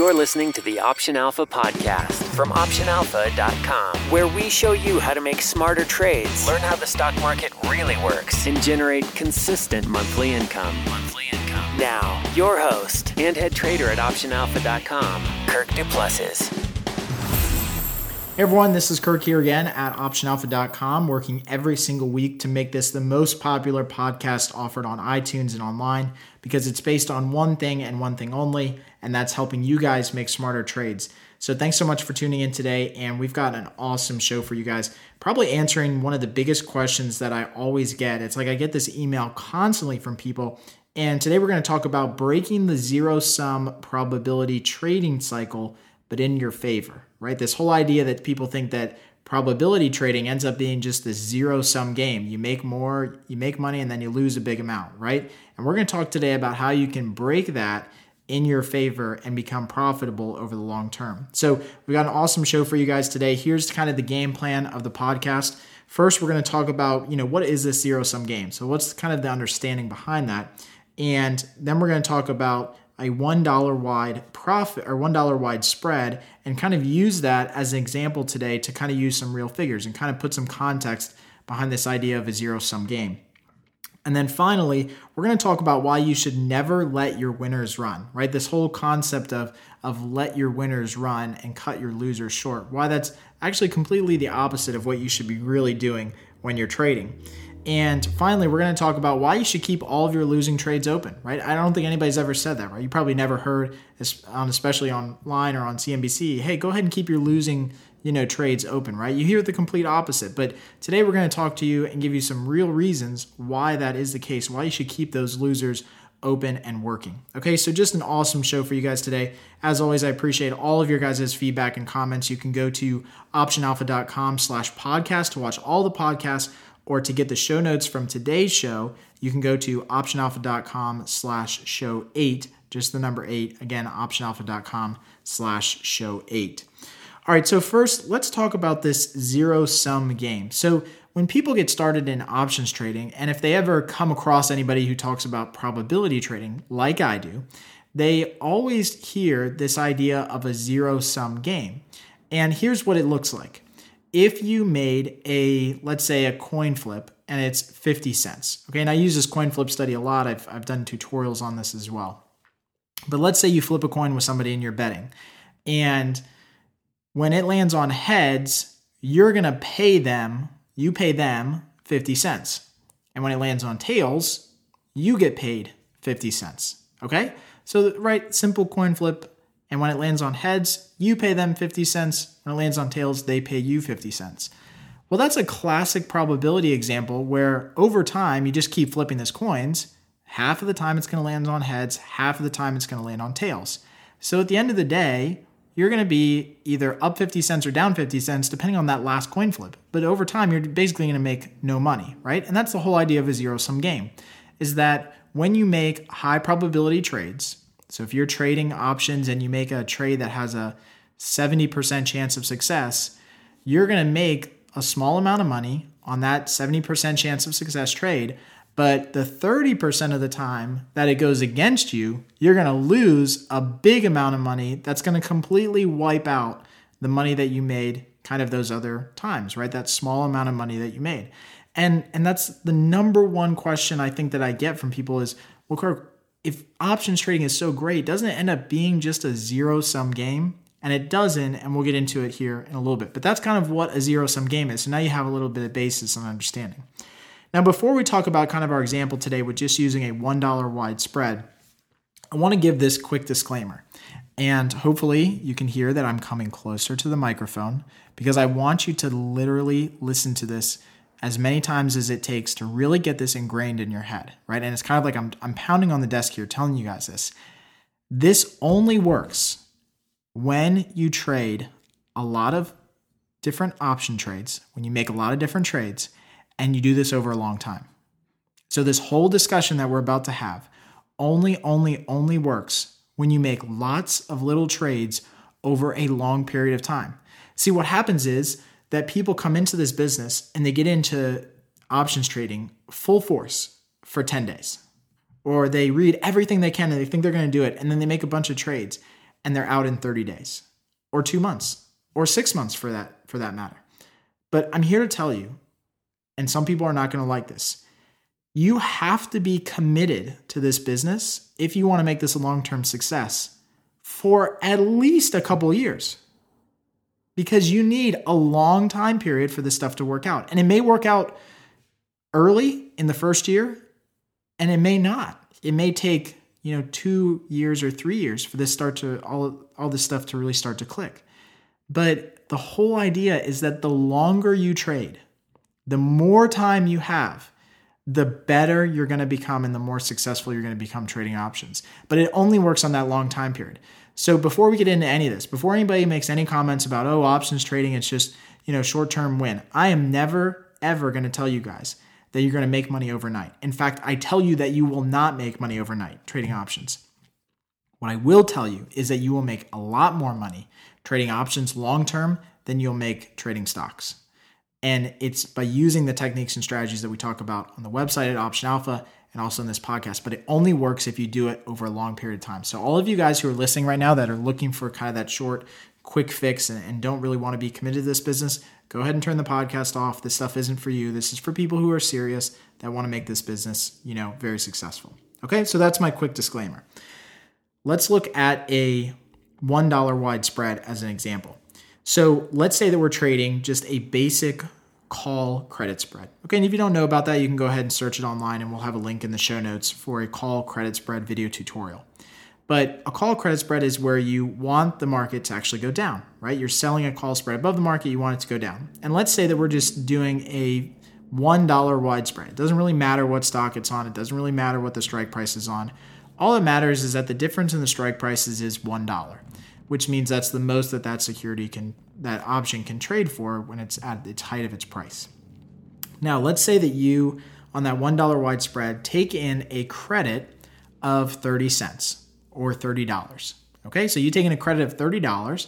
You're listening to the Option Alpha podcast from OptionAlpha.com, where we show you how to make smarter trades, learn how the stock market really works, and generate consistent monthly income. Monthly income. Now, your host and head trader at OptionAlpha.com, Kirk Du Plessis. Hey everyone, this is Kirk here again at OptionAlpha.com, working every single week to make this the most popular podcast offered on iTunes and online because it's based on one thing and one thing only, and that's helping you guys make smarter trades. So thanks so much for tuning in today, and we've got an awesome show for you guys. Probably answering one of the biggest questions that I always get. It's like I get this email constantly from people, and today we're going to talk about breaking the zero sum probability trading cycle, but in your favor, right? This whole idea that people think that probability trading ends up being just this zero sum game. You make more, you make money, and then you lose a big amount, right? And we're going to talk today about how you can break that in your favor and become profitable over the long term. So, we got an awesome show for you guys today. Here's kind of the game plan of the podcast. First, we're going to talk about, you know, what is this zero sum game? So, what's kind of the understanding behind that? And then we're going to talk about a $1 wide profit or $1 wide spread and kind of use that as an example today to kind of use some real figures and kind of put some context behind this idea of a zero sum game. And then finally, we're going to talk about why you should never let your winners run, right? This whole concept of, of let your winners run and cut your losers short, why that's actually completely the opposite of what you should be really doing when you're trading. And finally, we're going to talk about why you should keep all of your losing trades open, right? I don't think anybody's ever said that, right? You probably never heard, especially online or on CNBC, hey, go ahead and keep your losing you know trades open right? You hear the complete opposite but today we're going to talk to you and give you some real reasons why that is the case why you should keep those losers open and working. Okay so just an awesome show for you guys today. As always i appreciate all of your guys' feedback and comments. You can go to optionalpha.com slash podcast to watch all the podcasts or to get the show notes from today's show you can go to optionalpha.com slash show 8 just the number 8 again optionalpha.com slash show 8 all right, so first, let's talk about this zero sum game. So, when people get started in options trading, and if they ever come across anybody who talks about probability trading, like I do, they always hear this idea of a zero sum game. And here's what it looks like if you made a, let's say, a coin flip and it's 50 cents. Okay, and I use this coin flip study a lot, I've, I've done tutorials on this as well. But let's say you flip a coin with somebody and you're betting. And when it lands on heads, you're going to pay them, you pay them 50 cents. And when it lands on tails, you get paid 50 cents. Okay? So, right, simple coin flip. And when it lands on heads, you pay them 50 cents. When it lands on tails, they pay you 50 cents. Well, that's a classic probability example where over time you just keep flipping these coins. Half of the time it's going to land on heads, half of the time it's going to land on tails. So at the end of the day, you're going to be either up 50 cents or down 50 cents depending on that last coin flip. But over time, you're basically going to make no money, right? And that's the whole idea of a zero sum game is that when you make high probability trades, so if you're trading options and you make a trade that has a 70% chance of success, you're going to make a small amount of money on that 70% chance of success trade, but the 30% of the time that it goes against you, you're going to lose a big amount of money that's going to completely wipe out the money that you made kind of those other times, right? That small amount of money that you made. And and that's the number one question I think that I get from people is, well, Kirk, if options trading is so great, doesn't it end up being just a zero sum game? And it doesn't, and we'll get into it here in a little bit. But that's kind of what a zero sum game is. So now you have a little bit of basis and understanding. Now, before we talk about kind of our example today with just using a $1 wide spread, I want to give this quick disclaimer. And hopefully, you can hear that I'm coming closer to the microphone because I want you to literally listen to this as many times as it takes to really get this ingrained in your head, right? And it's kind of like I'm, I'm pounding on the desk here telling you guys this. This only works when you trade a lot of different option trades, when you make a lot of different trades, and you do this over a long time. So, this whole discussion that we're about to have only, only, only works when you make lots of little trades over a long period of time. See, what happens is that people come into this business and they get into options trading full force for 10 days. Or they read everything they can and they think they're going to do it. And then they make a bunch of trades. and they're out in 30 days or 2 months or 6 months for that for that matter. But I'm here to tell you and some people are not going to like this. You have to be committed to this business if you want to make this a long-term success for at least a couple years. Because you need a long time period for this stuff to work out. And it may work out early in the first year and it may not. It may take you know two years or three years for this start to all all this stuff to really start to click but the whole idea is that the longer you trade the more time you have the better you're going to become and the more successful you're going to become trading options but it only works on that long time period so before we get into any of this before anybody makes any comments about oh options trading it's just you know short term win i am never ever going to tell you guys that you're going to make money overnight. In fact, I tell you that you will not make money overnight trading options. What I will tell you is that you will make a lot more money trading options long term than you'll make trading stocks. And it's by using the techniques and strategies that we talk about on the website at Option Alpha and also in this podcast, but it only works if you do it over a long period of time. So, all of you guys who are listening right now that are looking for kind of that short, quick fix and, and don't really want to be committed to this business, go ahead and turn the podcast off. This stuff isn't for you. This is for people who are serious that want to make this business, you know, very successful. Okay, so that's my quick disclaimer. Let's look at a $1 wide spread as an example. So let's say that we're trading just a basic call credit spread. Okay, and if you don't know about that, you can go ahead and search it online and we'll have a link in the show notes for a call credit spread video tutorial. But a call credit spread is where you want the market to actually go down, right? You're selling a call spread above the market, you want it to go down. And let's say that we're just doing a $1 wide spread. It doesn't really matter what stock it's on, it doesn't really matter what the strike price is on. All that matters is that the difference in the strike prices is $1, which means that's the most that that security can that option can trade for when it's at its height of its price. Now, let's say that you on that $1 wide spread take in a credit of 30 cents or $30. Okay, so you take in a credit of $30,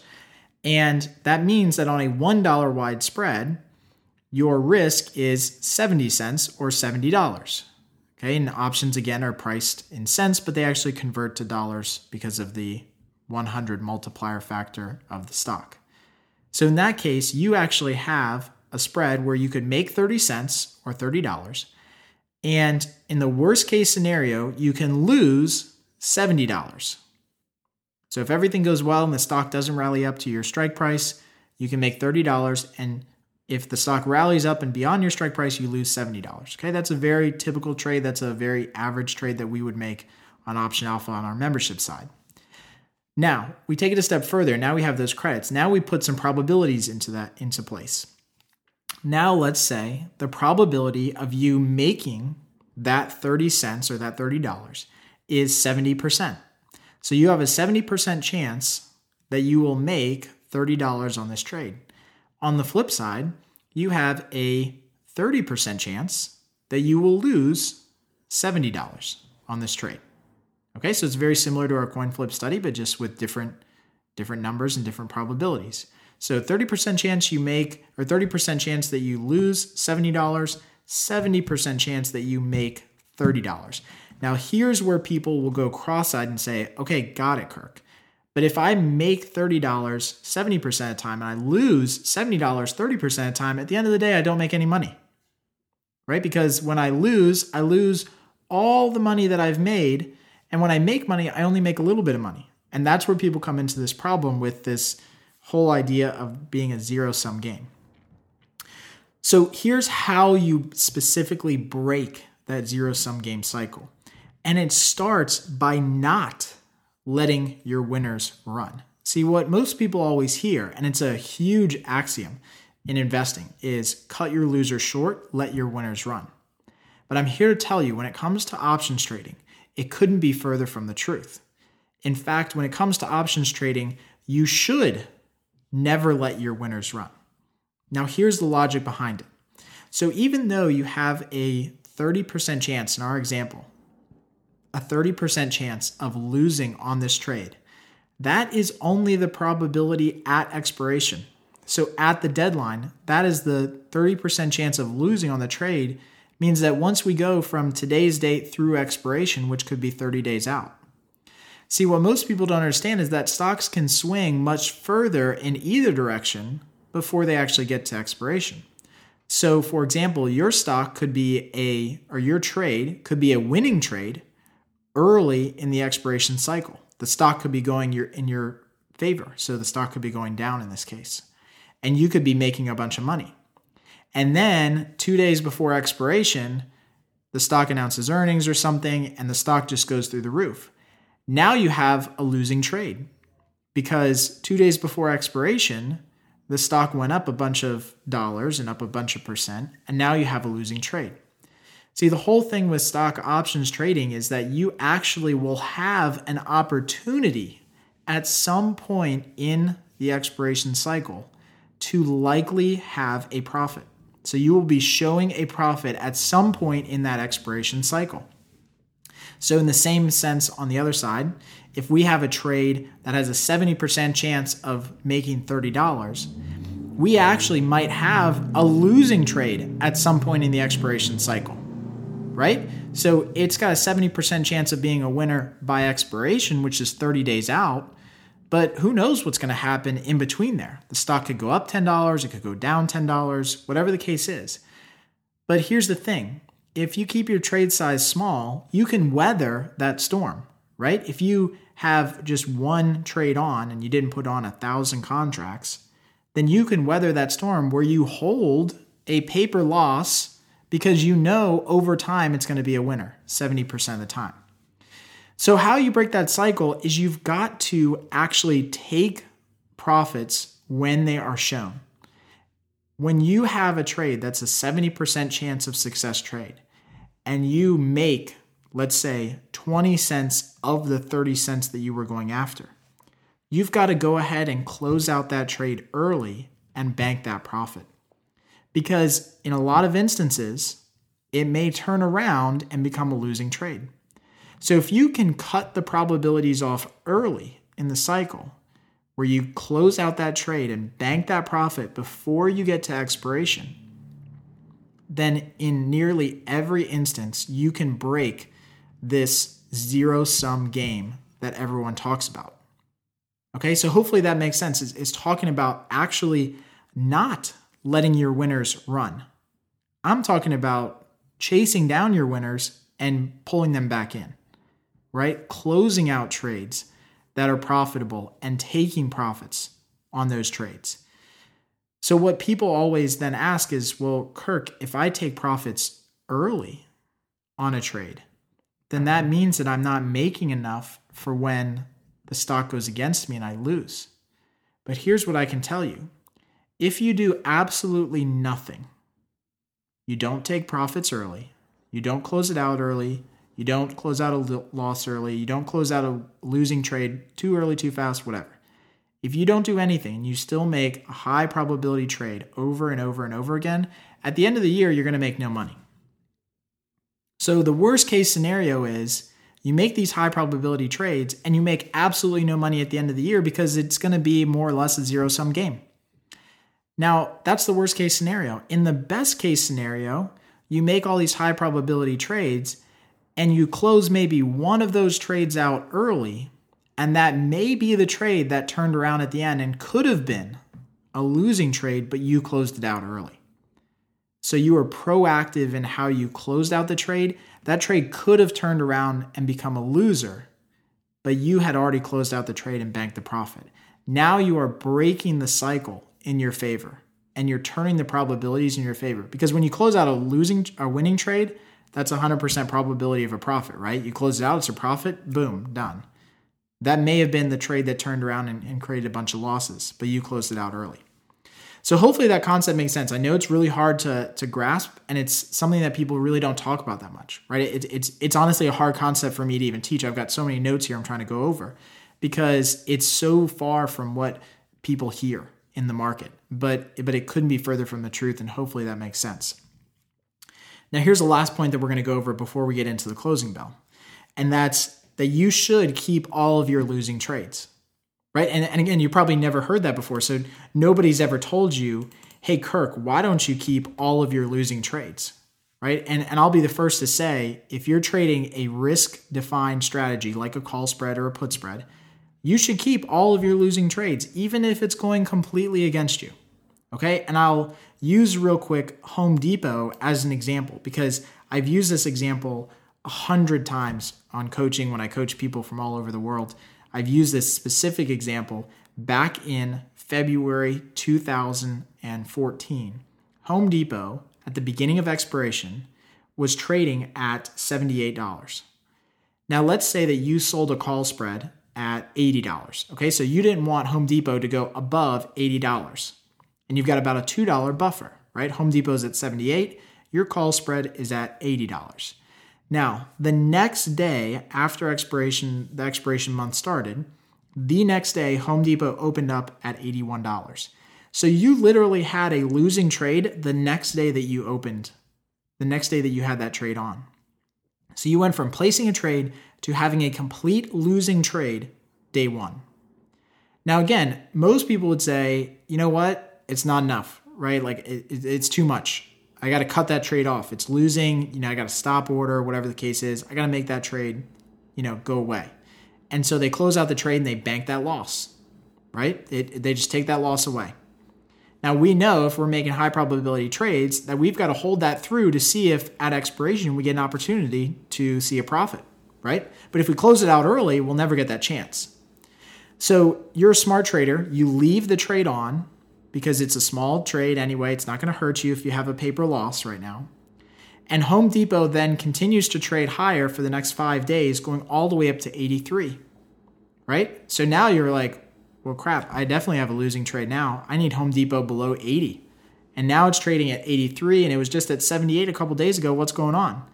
and that means that on a $1 wide spread, your risk is 70 cents or $70. Okay, and options again are priced in cents, but they actually convert to dollars because of the 100 multiplier factor of the stock. So in that case, you actually have a spread where you could make 30 cents or $30. And in the worst case scenario, you can lose $70. So if everything goes well and the stock doesn't rally up to your strike price, you can make $30 and if the stock rallies up and beyond your strike price, you lose $70. Okay, that's a very typical trade. That's a very average trade that we would make on Option Alpha on our membership side. Now, we take it a step further. Now we have those credits. Now we put some probabilities into that into place. Now let's say the probability of you making that 30 cents or that $30 is 70%. So you have a 70% chance that you will make $30 on this trade. On the flip side, you have a 30% chance that you will lose $70 on this trade. Okay, so it's very similar to our coin flip study, but just with different different numbers and different probabilities. So 30% chance you make, or 30% chance that you lose $70, 70% chance that you make $30. Now, here's where people will go cross eyed and say, okay, got it, Kirk. But if I make $30 70% of the time and I lose $70 30% of the time, at the end of the day, I don't make any money. Right? Because when I lose, I lose all the money that I've made. And when I make money, I only make a little bit of money. And that's where people come into this problem with this whole idea of being a zero sum game. So here's how you specifically break that zero sum game cycle. And it starts by not letting your winners run. See, what most people always hear, and it's a huge axiom in investing, is cut your losers short, let your winners run. But I'm here to tell you when it comes to options trading, it couldn't be further from the truth. In fact, when it comes to options trading, you should never let your winners run. Now, here's the logic behind it. So, even though you have a 30% chance in our example a 30% chance of losing on this trade. That is only the probability at expiration. So at the deadline, that is the 30% chance of losing on the trade means that once we go from today's date through expiration, which could be 30 days out. See, what most people don't understand is that stocks can swing much further in either direction before they actually get to expiration. So, for example, your stock could be a, or your trade could be a winning trade early in the expiration cycle. The stock could be going your, in your favor. So, the stock could be going down in this case. And you could be making a bunch of money. And then, two days before expiration, the stock announces earnings or something, and the stock just goes through the roof. Now you have a losing trade because two days before expiration, the stock went up a bunch of dollars and up a bunch of percent, and now you have a losing trade. See, the whole thing with stock options trading is that you actually will have an opportunity at some point in the expiration cycle to likely have a profit. So you will be showing a profit at some point in that expiration cycle. So, in the same sense, on the other side, if we have a trade that has a 70% chance of making $30, we actually might have a losing trade at some point in the expiration cycle, right? So it's got a 70% chance of being a winner by expiration, which is 30 days out. But who knows what's going to happen in between there? The stock could go up $10, it could go down $10, whatever the case is. But here's the thing if you keep your trade size small, you can weather that storm, right? If you have just one trade on and you didn't put on a thousand contracts, then you can weather that storm where you hold a paper loss because you know over time it's going to be a winner 70% of the time. So, how you break that cycle is you've got to actually take profits when they are shown. When you have a trade that's a 70% chance of success trade and you make let's say 20 cents of the 30 cents that you were going after. You've got to go ahead and close out that trade early and bank that profit. Because in a lot of instances, it may turn around and become a losing trade. So if you can cut the probabilities off early in the cycle, where you close out that trade and bank that profit before you get to expiration, then in nearly every instance, you can break this zero sum game that everyone talks about. Okay, so hopefully that makes sense. Is, is talking about actually not letting your winners run. I'm talking about chasing down your winners and pulling them back in, right? Closing out trades that are profitable and taking profits on those trades. So, what people always then ask is, well, Kirk, if I take profits early on a trade, then that means that I'm not making enough for when the stock goes against me and I lose. But here's what I can tell you if you do absolutely nothing, you don't take profits early, you don't close it out early, you don't close out a loss early, you don't close out a losing trade too early, too fast, whatever. If you don't do anything, you still make a high probability trade over and over and over again, at the end of the year, you're going to make no money. So the worst case scenario is you make these high probability trades and you make absolutely no money at the end of the year because it's going to be more or less a zero sum game. Now, that's the worst case scenario. In the best case scenario, you make all these high probability trades and you close maybe one of those trades out early, and that may be the trade that turned around at the end and could have been a losing trade, but you closed it out early. So you were proactive in how you closed out the trade. That trade could have turned around and become a loser, but you had already closed out the trade and banked the profit. Now you are breaking the cycle in your favor and you're turning the probabilities in your favor because when you close out a losing a winning trade, that's 100% probability of a profit, right? You close it out, it's a profit, boom, done. That may have been the trade that turned around and, and created a bunch of losses, but you closed it out early. So hopefully that concept makes sense. I know it's really hard to to grasp, and it's something that people really don't talk about that much, right? It, it's it's honestly a hard concept for me to even teach. I've got so many notes here I'm trying to go over because it's so far from what people hear in the market, but but it couldn't be further from the truth, and hopefully that makes sense. Now here's the last point that we're going to go over before we get into the closing bell, and that's that you should keep all of your losing trades right? And, and again, you probably never heard that before. So nobody's ever told you, hey, Kirk, why don't you keep all of your losing trades, right? And, and I'll be the first to say if you're trading a risk defined strategy like a call spread or a put spread, you should keep all of your losing trades, even if it's going completely against you. Okay. And I'll use real quick Home Depot as an example because I've used this example a hundred times on coaching when I coach people from all over the world. I've used this specific example back in February 2014. Home Depot, at the beginning of expiration, was trading at $78. Now, let's say that you sold a call spread at $80. Okay, so you didn't want Home Depot to go above $80. And you've got about a $2 buffer, right? Home Depot's at 78, your call spread is at $80. Now, the next day after expiration, the expiration month started, the next day Home Depot opened up at $81. So you literally had a losing trade the next day that you opened, the next day that you had that trade on. So you went from placing a trade to having a complete losing trade day one. Now, again, most people would say, you know what? It's not enough, right? Like it, it, it's too much. I got to cut that trade off. It's losing. You know, I got to stop order, whatever the case is. I got to make that trade, you know, go away. And so they close out the trade and they bank that loss, right? It, they just take that loss away. Now we know if we're making high probability trades that we've got to hold that through to see if at expiration we get an opportunity to see a profit, right? But if we close it out early, we'll never get that chance. So you're a smart trader, you leave the trade on because it's a small trade anyway. It's not going to hurt you if you have a paper loss right now. And Home Depot then continues to trade higher for the next five days, going all the way up to 83. Right? So now you're like, well, crap, I definitely have a losing trade now. I need Home Depot below 80. And now it's trading at 83 and it was just at 78 a couple days ago. What's going on?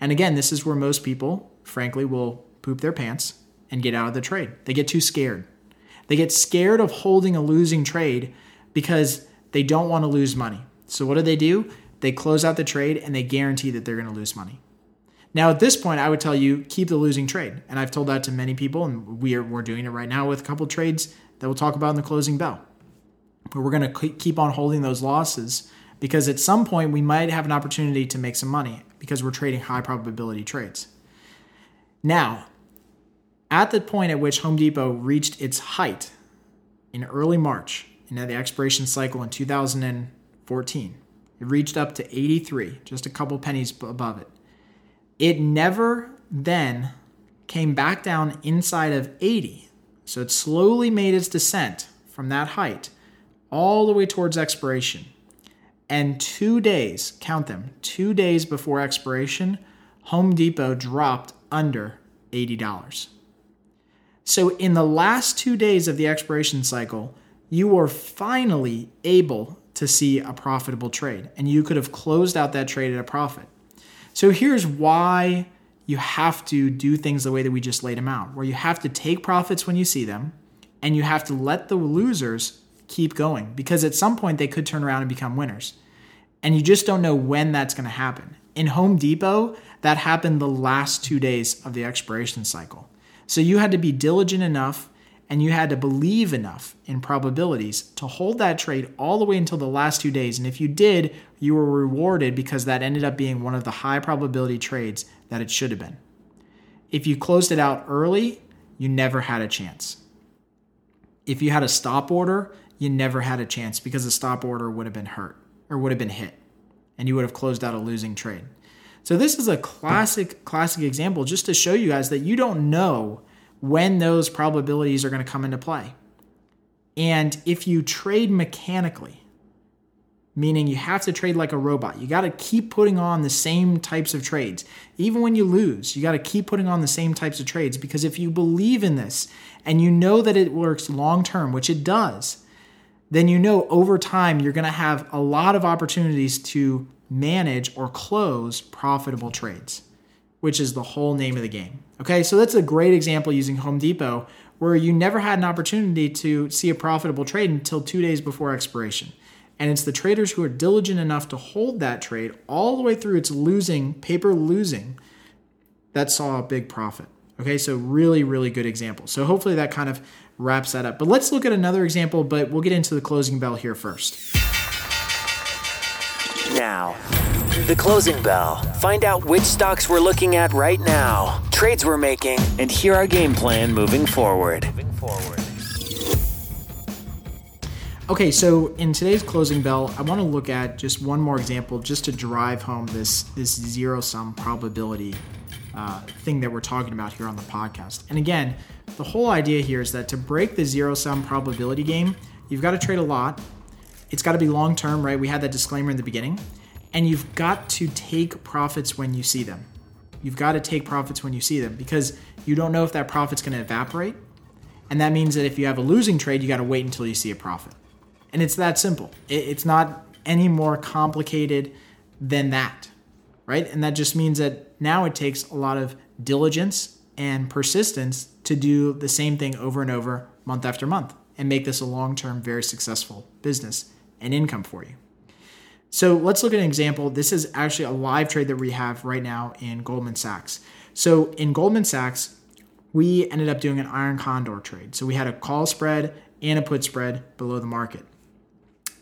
And again, this is where most people, frankly, will poop their pants and get out of the trade. They get too scared. They get scared of holding a losing trade because they don't want to lose money. So what do they do? They close out the trade and they guarantee that they're going to lose money. Now, at this point, I would tell you keep the losing trade. And I've told that to many people, and we are, we're doing it right now with a couple trades that we'll talk about in the closing bell. But we're going to keep on holding those losses because at some point we might have an opportunity to make some money because we're trading high probability trades. Now, at the point at which Home Depot reached its height in early March, in the expiration cycle in 2014. It reached up to 83, just a couple pennies above it. It never then came back down inside of 80. So it slowly made its descent from that height all the way towards expiration. And two days, count them, two days before expiration, Home Depot dropped under $80. So in the last two days of the expiration cycle, you were finally able to see a profitable trade and you could have closed out that trade at a profit. So here's why you have to do things the way that we just laid them out, where you have to take profits when you see them and you have to let the losers keep going because at some point they could turn around and become winners. And you just don't know when that's going to happen. In Home Depot, that happened the last two days of the expiration cycle. So you had to be diligent enough and you had to believe enough in probabilities to hold that trade all the way until the last two days. And if you did, you were rewarded because that ended up being one of the high probability trades that it should have been. If you closed it out early, you never had a chance. If you had a stop order, you never had a chance because the stop order would have been hurt or would have been hit and you would have closed out a losing trade. So this is a classic classic example just to show you guys that you don't know when those probabilities are going to come into play. And if you trade mechanically, meaning you have to trade like a robot, you got to keep putting on the same types of trades. Even when you lose, you got to keep putting on the same types of trades because if you believe in this and you know that it works long term, which it does, then you know over time you're going to have a lot of opportunities to manage or close profitable trades which is the whole name of the game. Okay, so that's a great example using Home Depot where you never had an opportunity to see a profitable trade until two days before expiration. And it's the traders who are diligent enough to hold that trade all the way through its losing, paper losing, that saw a big profit. Okay, so really, really good example. So hopefully that kind of wraps that up. But let's look at another example, but we'll get into the closing bell here first. Now The Closing Bell. Find out which stocks we're looking at right now, trades we're making, and hear our game plan moving forward. Okay, so in today's closing bell, I want to look at just one more example just to drive home this this zero sum probability uh, thing that we're talking about here on the podcast. And again, the whole idea here is that to break the zero sum probability game, you've got to trade a lot. It's got to be long term, right? We had that disclaimer in the beginning. And you've got to take profits when you see them. You've got to take profits when you see them because you don't know if that profit's going to evaporate. And that means that if you have a losing trade, you got to wait until you see a profit. And it's that simple. It's not any more complicated than that, right? And that just means that now it takes a lot of diligence and persistence to do the same thing over and over, month after month, and make this a long term, very successful business and income for you. So let's look at an example. This is actually a live trade that we have right now in Goldman Sachs. So in Goldman Sachs, we ended up doing an iron condor trade. So we had a call spread and a put spread below the market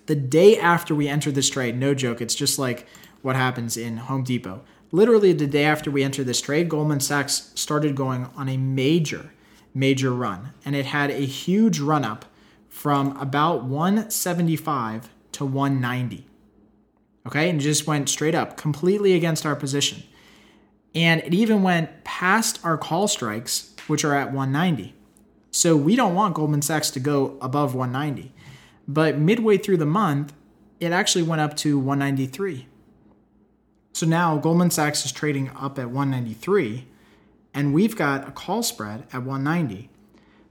the day after we entered this trade, no joke, it's just like what happens in Home Depot. Literally, the day after we entered this trade, Goldman Sachs started going on a major, major run. And it had a huge run up from about 175 to 190. Okay, and just went straight up, completely against our position. And it even went past our call strikes, which are at 190. So we don't want Goldman Sachs to go above 190. But midway through the month, it actually went up to 193. So now Goldman Sachs is trading up at 193, and we've got a call spread at 190.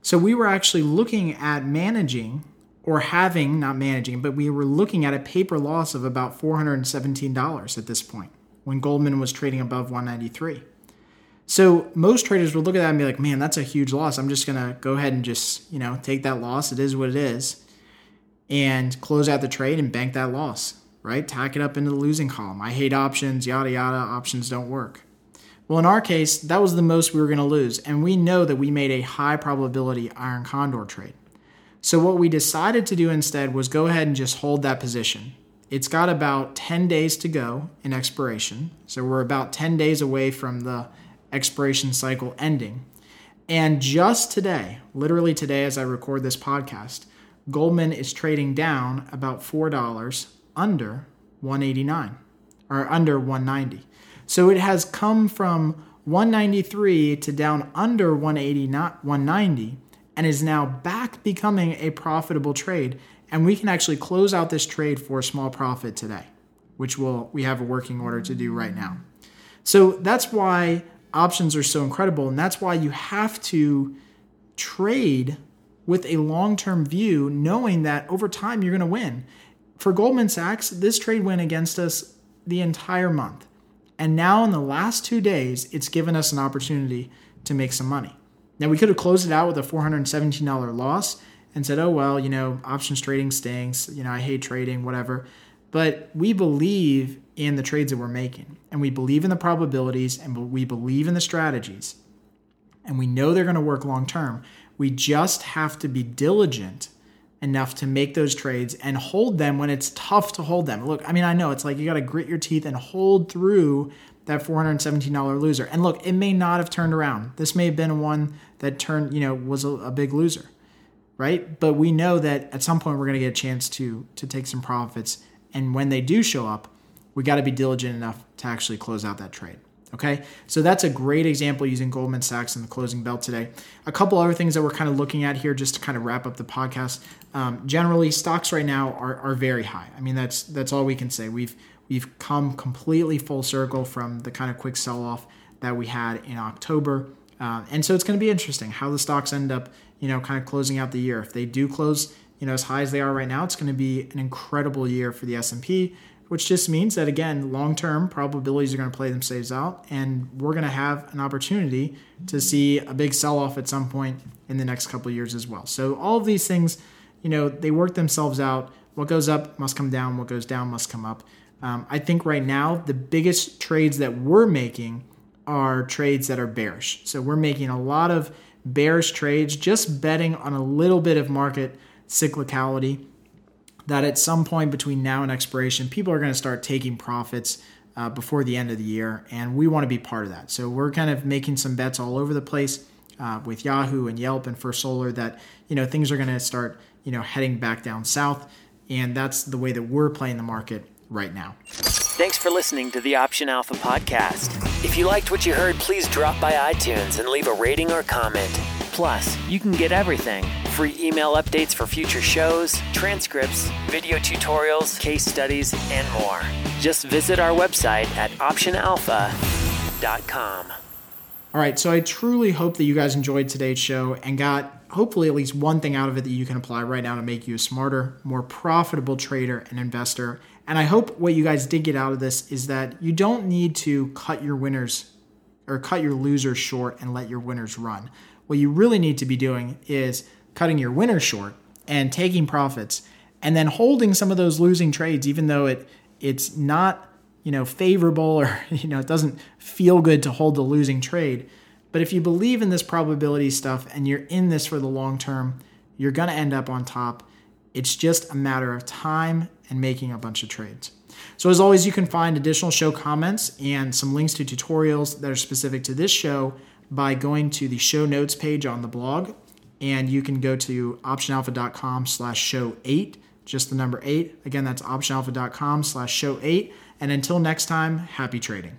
So we were actually looking at managing or having, not managing, but we were looking at a paper loss of about $417 at this point when Goldman was trading above 193. So most traders would look at that and be like, man, that's a huge loss. I'm just going to go ahead and just, you know, take that loss. It is what it is and close out the trade and bank that loss, right? Tack it up into the losing column. I hate options, yada, yada. Options don't work. Well, in our case, that was the most we were going to lose. And we know that we made a high probability iron condor trade. So, what we decided to do instead was go ahead and just hold that position. It's got about 10 days to go in expiration. So, we're about 10 days away from the expiration cycle ending. And just today, literally today, as I record this podcast, Goldman is trading down about $4 under 189 or under 190. So it has come from 193 to down under 180 not 190 and is now back becoming a profitable trade and we can actually close out this trade for a small profit today, which will we have a working order to do right now. So that's why options are so incredible and that's why you have to trade with a long term view, knowing that over time you're going to win. For Goldman Sachs, this trade went against us the entire month. And now, in the last two days, it's given us an opportunity to make some money. Now, we could have closed it out with a $417 loss and said, oh, well, you know, options trading stinks. You know, I hate trading, whatever. But we believe in the trades that we're making, and we believe in the probabilities, and we believe in the strategies, and we know they're going to work long term. We just have to be diligent enough to make those trades and hold them when it's tough to hold them. Look, I mean, I know it's like you got to grit your teeth and hold through that $417 loser. And look, it may not have turned around. This may have been one that turned, you know, was a, a big loser, right? But we know that at some point we're going to get a chance to to take some profits. And when they do show up, we got to be diligent enough to actually close out that trade. Okay, so that's a great example using Goldman Sachs in the closing bell today. A couple other things that we're kind of looking at here, just to kind of wrap up the podcast. Um, generally, stocks right now are, are very high. I mean, that's that's all we can say. We've we've come completely full circle from the kind of quick sell off that we had in October, uh, and so it's going to be interesting how the stocks end up, you know, kind of closing out the year. If they do close, you know, as high as they are right now, it's going to be an incredible year for the S and P which just means that again, long term probabilities are going to play themselves out, and we're going to have an opportunity to see a big sell off at some point in the next couple years as well. So all of these things, you know, they work themselves out. What goes up must come down. What goes down must come up. Um, I think right now the biggest trades that we're making are trades that are bearish. So we're making a lot of bearish trades, just betting on a little bit of market cyclicality that at some point between now and expiration, people are going to start taking profits uh, before the end of the year, and we want to be part of that. So we're kind of making some bets all over the place uh, with Yahoo and Yelp and First Solar that you know things are going to start you know heading back down south, and that's the way that we're playing the market right now. Thanks for listening to the Option Alpha podcast. If you liked what you heard, please drop by iTunes and leave a rating or comment. Plus, you can get everything free email updates for future shows, transcripts, video tutorials, case studies, and more. Just visit our website at optionalpha.com. All right, so I truly hope that you guys enjoyed today's show and got hopefully at least one thing out of it that you can apply right now to make you a smarter, more profitable trader and investor. And I hope what you guys did get out of this is that you don't need to cut your winners or cut your losers short and let your winners run. What you really need to be doing is cutting your winners short and taking profits and then holding some of those losing trades even though it it's not, you know, favorable or you know, it doesn't feel good to hold the losing trade. But if you believe in this probability stuff and you're in this for the long term, you're going to end up on top. It's just a matter of time and making a bunch of trades. So, as always, you can find additional show comments and some links to tutorials that are specific to this show by going to the show notes page on the blog. And you can go to optionalpha.com slash show eight, just the number eight. Again, that's optionalpha.com slash show eight. And until next time, happy trading.